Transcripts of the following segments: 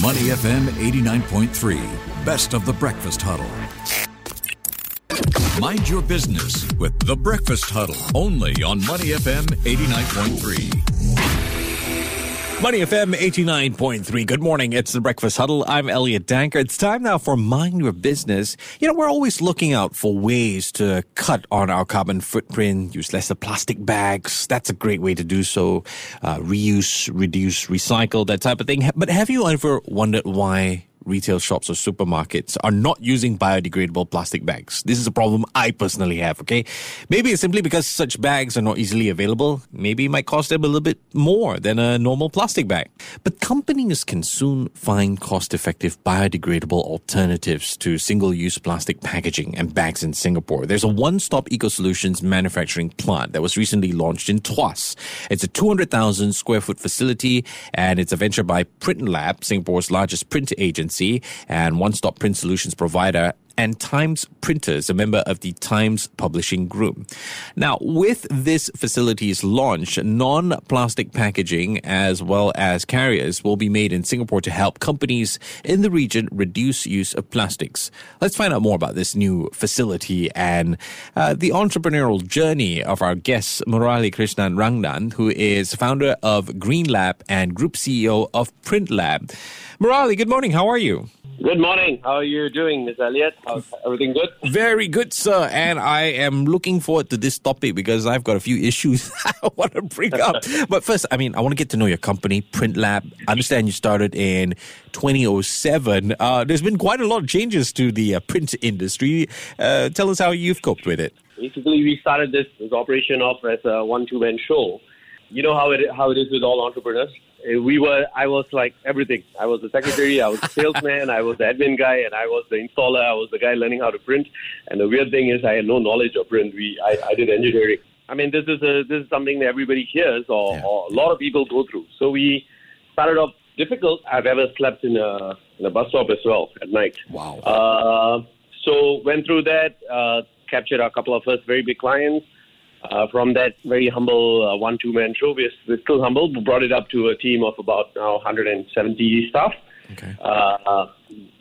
Money FM 89.3, best of the breakfast huddle. Mind your business with the breakfast huddle only on Money FM 89.3. Money FM 89.3. Good morning. It's the Breakfast Huddle. I'm Elliott Danker. It's time now for Mind Your Business. You know, we're always looking out for ways to cut on our carbon footprint, use less of plastic bags. That's a great way to do so. Uh, reuse, reduce, recycle, that type of thing. But have you ever wondered why retail shops or supermarkets are not using biodegradable plastic bags. This is a problem I personally have, okay? Maybe it's simply because such bags are not easily available. Maybe it might cost them a little bit more than a normal plastic bag. But companies can soon find cost effective biodegradable alternatives to single use plastic packaging and bags in Singapore. There's a one stop eco solutions manufacturing plant that was recently launched in Tuas. It's a 200,000 square foot facility and it's a venture by Print Lab, Singapore's largest print agency and one stop print solutions provider and Times Printers, a member of the Times Publishing Group. Now, with this facility's launch, non plastic packaging as well as carriers will be made in Singapore to help companies in the region reduce use of plastics. Let's find out more about this new facility and uh, the entrepreneurial journey of our guest, Murali Krishnan Rangan, who is founder of Green Lab and Group CEO of Print Lab. Murali, good morning. How are you? Good morning. How are you doing, Ms. Elliott? How's everything good? Very good, sir. And I am looking forward to this topic because I've got a few issues I want to bring up. but first, I mean, I want to get to know your company, Print Lab. I understand you started in 2007. Uh, there's been quite a lot of changes to the uh, print industry. Uh, tell us how you've coped with it. Basically, we started this, this operation off as a one-two-man show. You know how it how it is with all entrepreneurs we were I was like everything. I was the secretary, I was the salesman, I was the admin guy, and I was the installer. I was the guy learning how to print. And the weird thing is, I had no knowledge of print. We I, I did engineering. I mean, this is a this is something that everybody hears, or, yeah. or a lot of people go through. So we started off difficult. I've ever slept in a in a bus stop as well at night. Wow. Uh, so went through that. Uh, captured a couple of first very big clients uh, from that very humble uh, one two man show, we're, we're still humble. We brought it up to a team of about now 170 staff, okay. uh,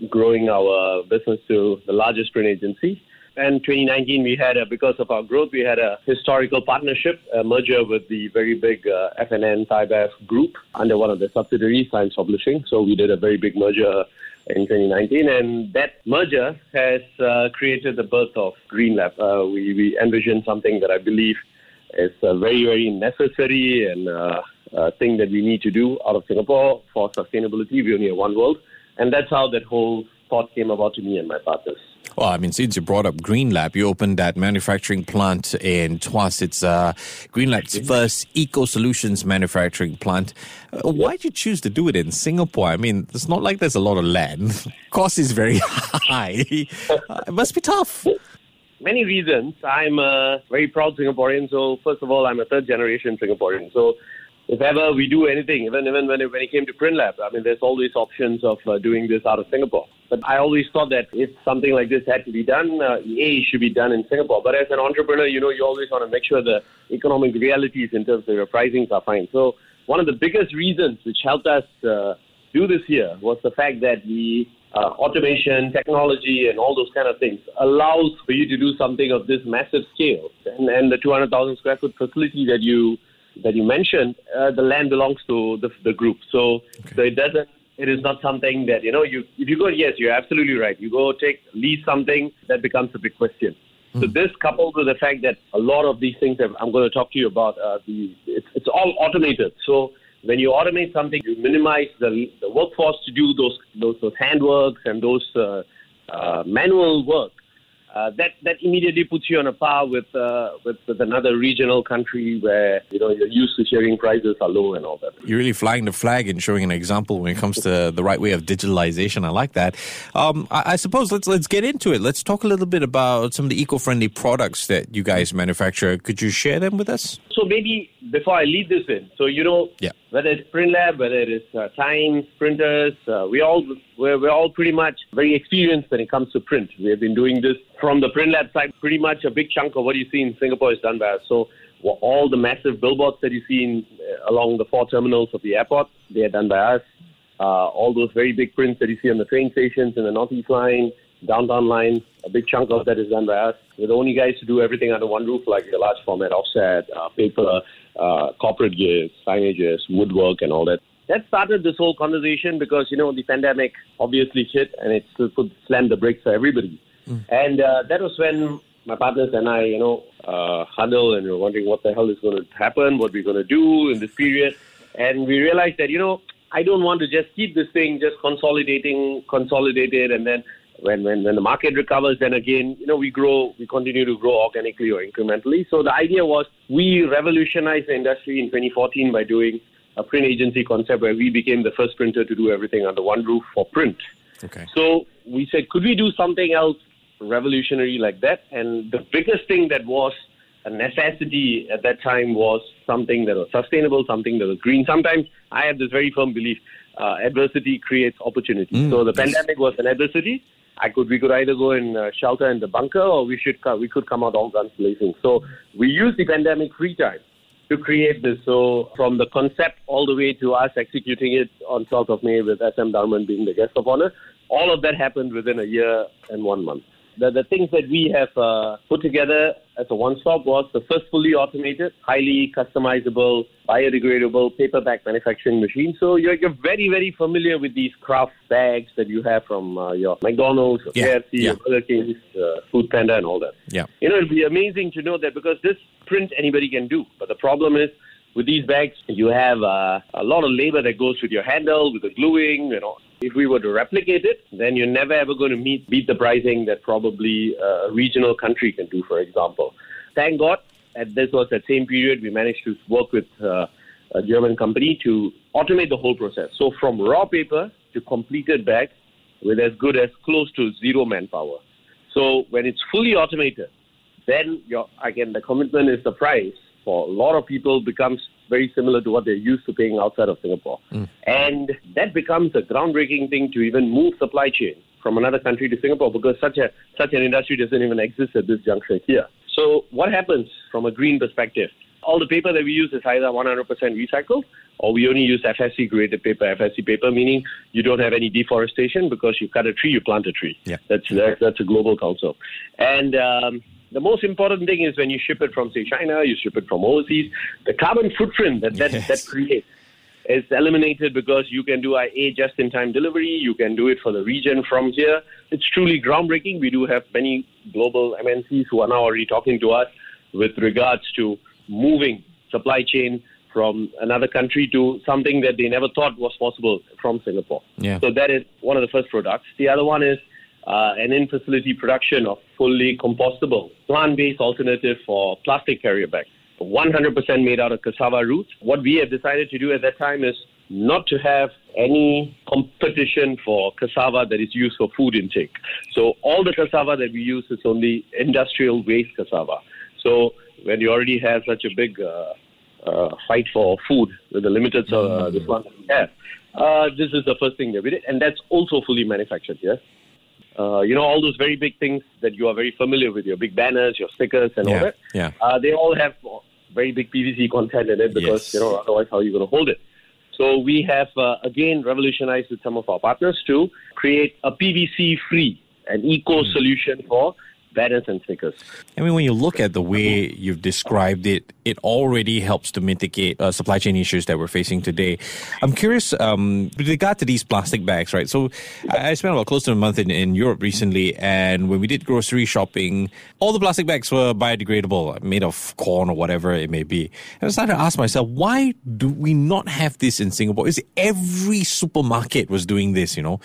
growing our business to the largest print agency. And 2019, we had a, because of our growth, we had a historical partnership, a merger with the very big uh, F&N ThaiBev group under one of the subsidiaries, Times Publishing. So we did a very big merger in 2019, and that merger has uh, created the birth of Green Lab. Uh, we, we envision something that I believe is a very, very necessary and uh, uh, thing that we need to do out of Singapore for sustainability. We only have one world, and that's how that whole thought came about to me and my partners. Well, I mean, since you brought up Green Lab, you opened that manufacturing plant in Tuas. It's uh, Green Lab's first eco solutions manufacturing plant. Uh, why did you choose to do it in Singapore? I mean, it's not like there's a lot of land. Cost is very high. Uh, it must be tough. Many reasons. I'm a very proud Singaporean. So, first of all, I'm a third generation Singaporean. So, if ever we do anything, even even when it, when it came to Print Lab, I mean, there's always options of uh, doing this out of Singapore. But I always thought that if something like this had to be done, uh, A, it should be done in Singapore. But as an entrepreneur, you know, you always want to make sure the economic realities in terms of your pricings are fine. So one of the biggest reasons which helped us uh, do this here was the fact that the uh, automation, technology, and all those kind of things allows for you to do something of this massive scale. And, and the 200,000 square foot facility that you that you mentioned, uh, the land belongs to the, the group. So, okay. so it doesn't. It is not something that you know. You if you go, yes, you're absolutely right. You go take lease something that becomes a big question. Mm. So hmm. this coupled with the fact that a lot of these things that I'm going to talk to you about, uh, the it's, it's all automated. So when you automate something, you minimize the, the workforce to do those those, those handworks and those uh, uh, manual work uh, that that immediately puts you on a par with, uh, with, with another regional country where you know you're used to sharing prices are low and all that. You're really flying the flag and showing an example when it comes to the right way of digitalization. I like that. Um, I, I, suppose let's let's get into it. Let's talk a little bit about some of the eco-friendly products that you guys manufacture. Could you share them with us? So maybe before I lead this in, so you know, yeah. Whether it's Print Lab, whether it is uh, Times, printers, uh, we all we're, we're all pretty much very experienced when it comes to print. We have been doing this from the Print Lab side. Pretty much a big chunk of what you see in Singapore is done by us. So all the massive billboards that you see in, uh, along the four terminals of the airport, they are done by us. uh, all those very big prints that you see on the train stations in the Northeast Line, downtown line. A big chunk of that is done by us. We're the only guys to do everything under one roof, like the large format offset, uh, paper, uh, corporate gears, signages, woodwork, and all that. That started this whole conversation because you know the pandemic obviously hit and it put slammed the brakes for everybody. Mm. And uh, that was when my partners and I, you know, uh, huddled and we were wondering what the hell is going to happen, what we're going to do in this period. And we realized that, you know, I don't want to just keep this thing just consolidating, consolidated, and then when, when, when the market recovers, then again, you know, we grow, we continue to grow organically or incrementally. So the idea was we revolutionized the industry in 2014 by doing a print agency concept where we became the first printer to do everything under one roof for print. Okay. So we said, could we do something else revolutionary like that? And the biggest thing that was a necessity at that time was something that was sustainable, something that was green. Sometimes I have this very firm belief: uh, adversity creates opportunity. Mm, so the yes. pandemic was an adversity. I could we could either go and uh, shelter in the bunker, or we should we could come out all guns blazing. So we used the pandemic free time to create this. So from the concept all the way to us executing it on 12th of May with SM Tharman being the guest of honor, all of that happened within a year and one month the, the things that we have uh, put together as a one-stop was the first fully automated, highly customizable, biodegradable paper bag manufacturing machine. So you're, you're very, very familiar with these kraft bags that you have from uh, your McDonald's, or yeah. KFC, yeah. Burger King, uh, Food Panda, and all that. Yeah. You know, it'll be amazing to know that because this print anybody can do. But the problem is with these bags, you have uh, a lot of labor that goes with your handle, with the gluing, you know. If we were to replicate it, then you're never ever going to meet beat the pricing that probably uh, a regional country can do, for example. Thank God, at this was that same period, we managed to work with uh, a German company to automate the whole process. So from raw paper to completed bag with as good as close to zero manpower. So when it's fully automated, then your, again the commitment is the price for a lot of people becomes very similar to what they're used to paying outside of Singapore. Mm. And that becomes a groundbreaking thing to even move supply chain from another country to Singapore because such a such an industry doesn't even exist at this juncture here. So what happens from a green perspective? All the paper that we use is either 100% recycled or we only use FSC graded paper. FSC paper meaning you don't have any deforestation because you cut a tree, you plant a tree. Yeah. That's that's a global council. And um, the most important thing is when you ship it from, say, China, you ship it from overseas, the carbon footprint that that, yes. that creates is eliminated because you can do a just-in-time delivery. You can do it for the region from here. It's truly groundbreaking. We do have many global MNCs who are now already talking to us with regards to moving supply chain from another country to something that they never thought was possible from Singapore. Yeah. So that is one of the first products. The other one is uh, an in-facility production of fully compostable plant-based alternative for plastic carrier bags. 100% made out of cassava roots. What we have decided to do at that time is not to have any competition for cassava that is used for food intake. So all the cassava that we use is only industrial waste cassava. So when you already have such a big uh, uh, fight for food with the limited uh, mm. this one that we have, uh, this is the first thing that we did, and that's also fully manufactured. Yes uh, you know, all those very big things that you are very familiar with, your big banners, your stickers, and yeah, all that. Yeah. Uh, they all have very big PVC content in it because, yes. you know, otherwise how are you going to hold it? So we have, uh, again, revolutionized with some of our partners to create a PVC-free, an eco mm. solution for banners and stickers. I mean, when you look at the way you've described it, it already helps to mitigate uh, supply chain issues that we're facing today. I'm curious um, with regard to these plastic bags, right? So I, I spent about close to a month in, in Europe recently, and when we did grocery shopping, all the plastic bags were biodegradable, made of corn or whatever it may be. And I started to ask myself, why do we not have this in Singapore? Is every supermarket was doing this, you know?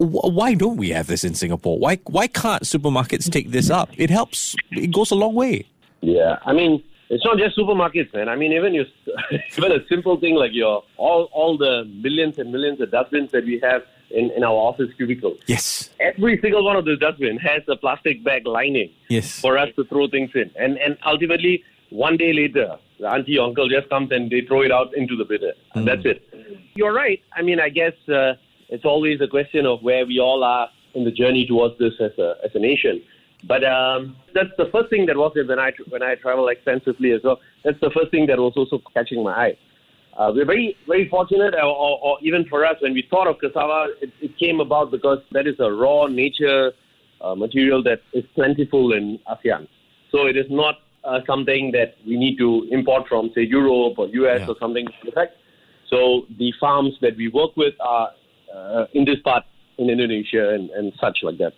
Why don't we have this in Singapore? Why why can't supermarkets take this up? It helps. It goes a long way. Yeah, I mean, it's not just supermarkets, man. I mean, even you, even a simple thing like your all all the millions and millions of dustbins that we have in, in our office cubicles. Yes. Every single one of those dustbins has a plastic bag lining. Yes. For us to throw things in, and and ultimately, one day later, the auntie uncle just comes and they throw it out into the bin, and mm. that's it. You're right. I mean, I guess. Uh, it's always a question of where we all are in the journey towards this as a as a nation. But um, that's the first thing that was when I when I travel extensively as well. That's the first thing that was also catching my eye. uh, we're very, very fortunate, or, or, or, even for us, when we thought of cassava, it, it came about because that is a raw nature uh, material that is plentiful in ASEAN. So it is not uh, something that we need to import from, say, Europe or US yeah. or something like that. So the farms that we work with are uh, in this part in Indonesia and, and such like that.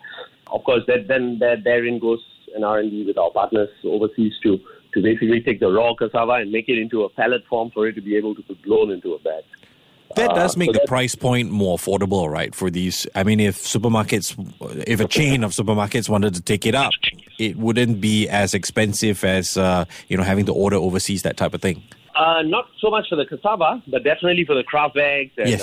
Of course, that then that therein goes an R&D with our partners overseas to to basically take the raw cassava and make it into a pellet form for it to be able to be blown into a bag. That uh, does make uh, so the price point more affordable, right? For these, I mean, if supermarkets, if a chain of supermarkets wanted to take it up, it wouldn't be as expensive as uh, you know having to order overseas that type of thing. Uh, not so much for the cassava, but definitely for the kraft bags and yes.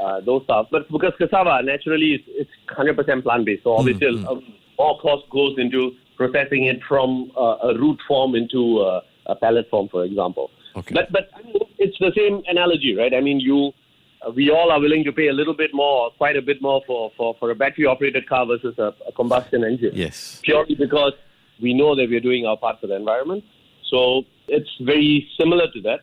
Uh, those stuff. But because cassava naturally is it's 100% plant based, so obviously mm-hmm. all cost goes into processing it from uh, a root form into uh, a pellet form, for example. Okay. But but I mean, it's the same analogy, right? I mean, you uh, we all are willing to pay a little bit more, quite a bit more for for, for a battery operated car versus a, a combustion engine. Yes. Purely because we know that we're doing our part for the environment. So it's very similar to that.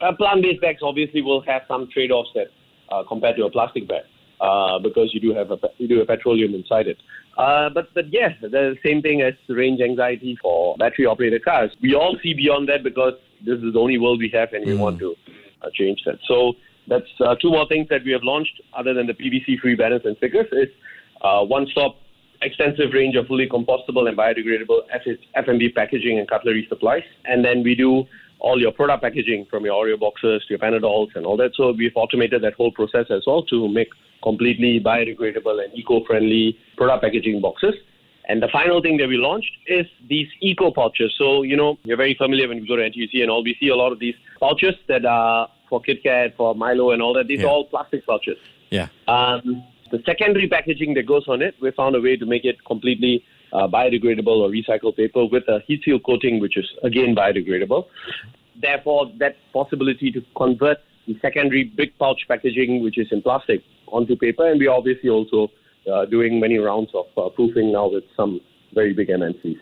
Uh, plant-based bags obviously will have some trade-offs that uh, compared to a plastic bag uh, because you do have a you do have petroleum inside it. Uh, but but yes, the same thing as range anxiety for battery operated cars. We all see beyond that because this is the only world we have, and we mm. want to uh, change that. So that's uh, two more things that we have launched other than the PVC-free banners and stickers. Is uh, one-stop extensive range of fully compostable and biodegradable F&B packaging and cutlery supplies, and then we do all your product packaging from your Oreo boxes to your Panadols and all that. So we've automated that whole process as well to make completely biodegradable and eco-friendly product packaging boxes. And the final thing that we launched is these eco pouches. So, you know, you're very familiar when you go to NTUC and all, we see a lot of these pouches that are for KitKat, for Milo and all that. These yeah. are all plastic pouches. Yeah. Um, the secondary packaging that goes on it, we found a way to make it completely uh, biodegradable or recycled paper with a heat seal coating, which is again biodegradable. Therefore, that possibility to convert the secondary big pouch packaging, which is in plastic, onto paper. And we're obviously also uh, doing many rounds of uh, proofing now with some very big MNCs.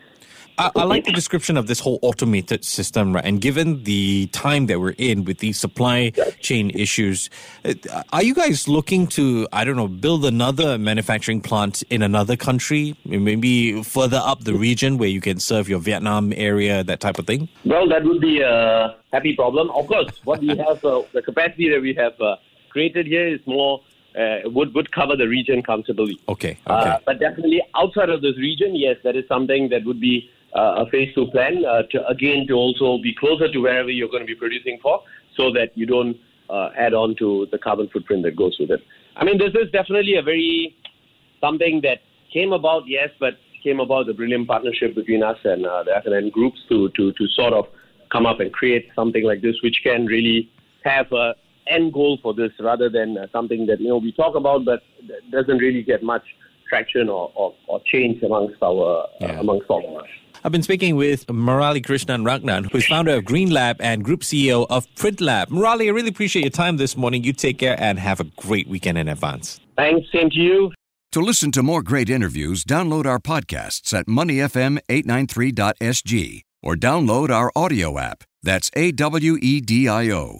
I, I, like the description of this whole automated system, right? And given the time that we're in with these supply chain issues, uh, are you guys looking to, I don't know, build another manufacturing plant in another country, maybe further up the region where you can serve your Vietnam area, that type of thing? Well, that would be a happy problem. Of course, what we have, uh, the capacity that we have uh, created here is more uh, would would cover the region comfortably. Okay. okay. Uh, but definitely outside of this region, yes, that is something that would be uh, a phase two plan uh, to again to also be closer to wherever you're going to be producing for, so that you don't uh, add on to the carbon footprint that goes with it. I mean, this is definitely a very something that came about, yes, but came about the brilliant partnership between us and uh, the F&N groups to to to sort of come up and create something like this, which can really have a end goal for this rather than uh, something that you know we talk about but doesn't really get much traction or, or, or change amongst our uh, yeah. uh, amongst all of us. I've been speaking with Murali Krishnan Rangan, who's founder of Green Lab and group CEO of Print Lab. Murali, I really appreciate your time this morning. You take care and have a great weekend in advance. Thanks, same to you. To listen to more great interviews, download our podcasts at moneyfm893.sg or download our audio app. That's A W E D I O.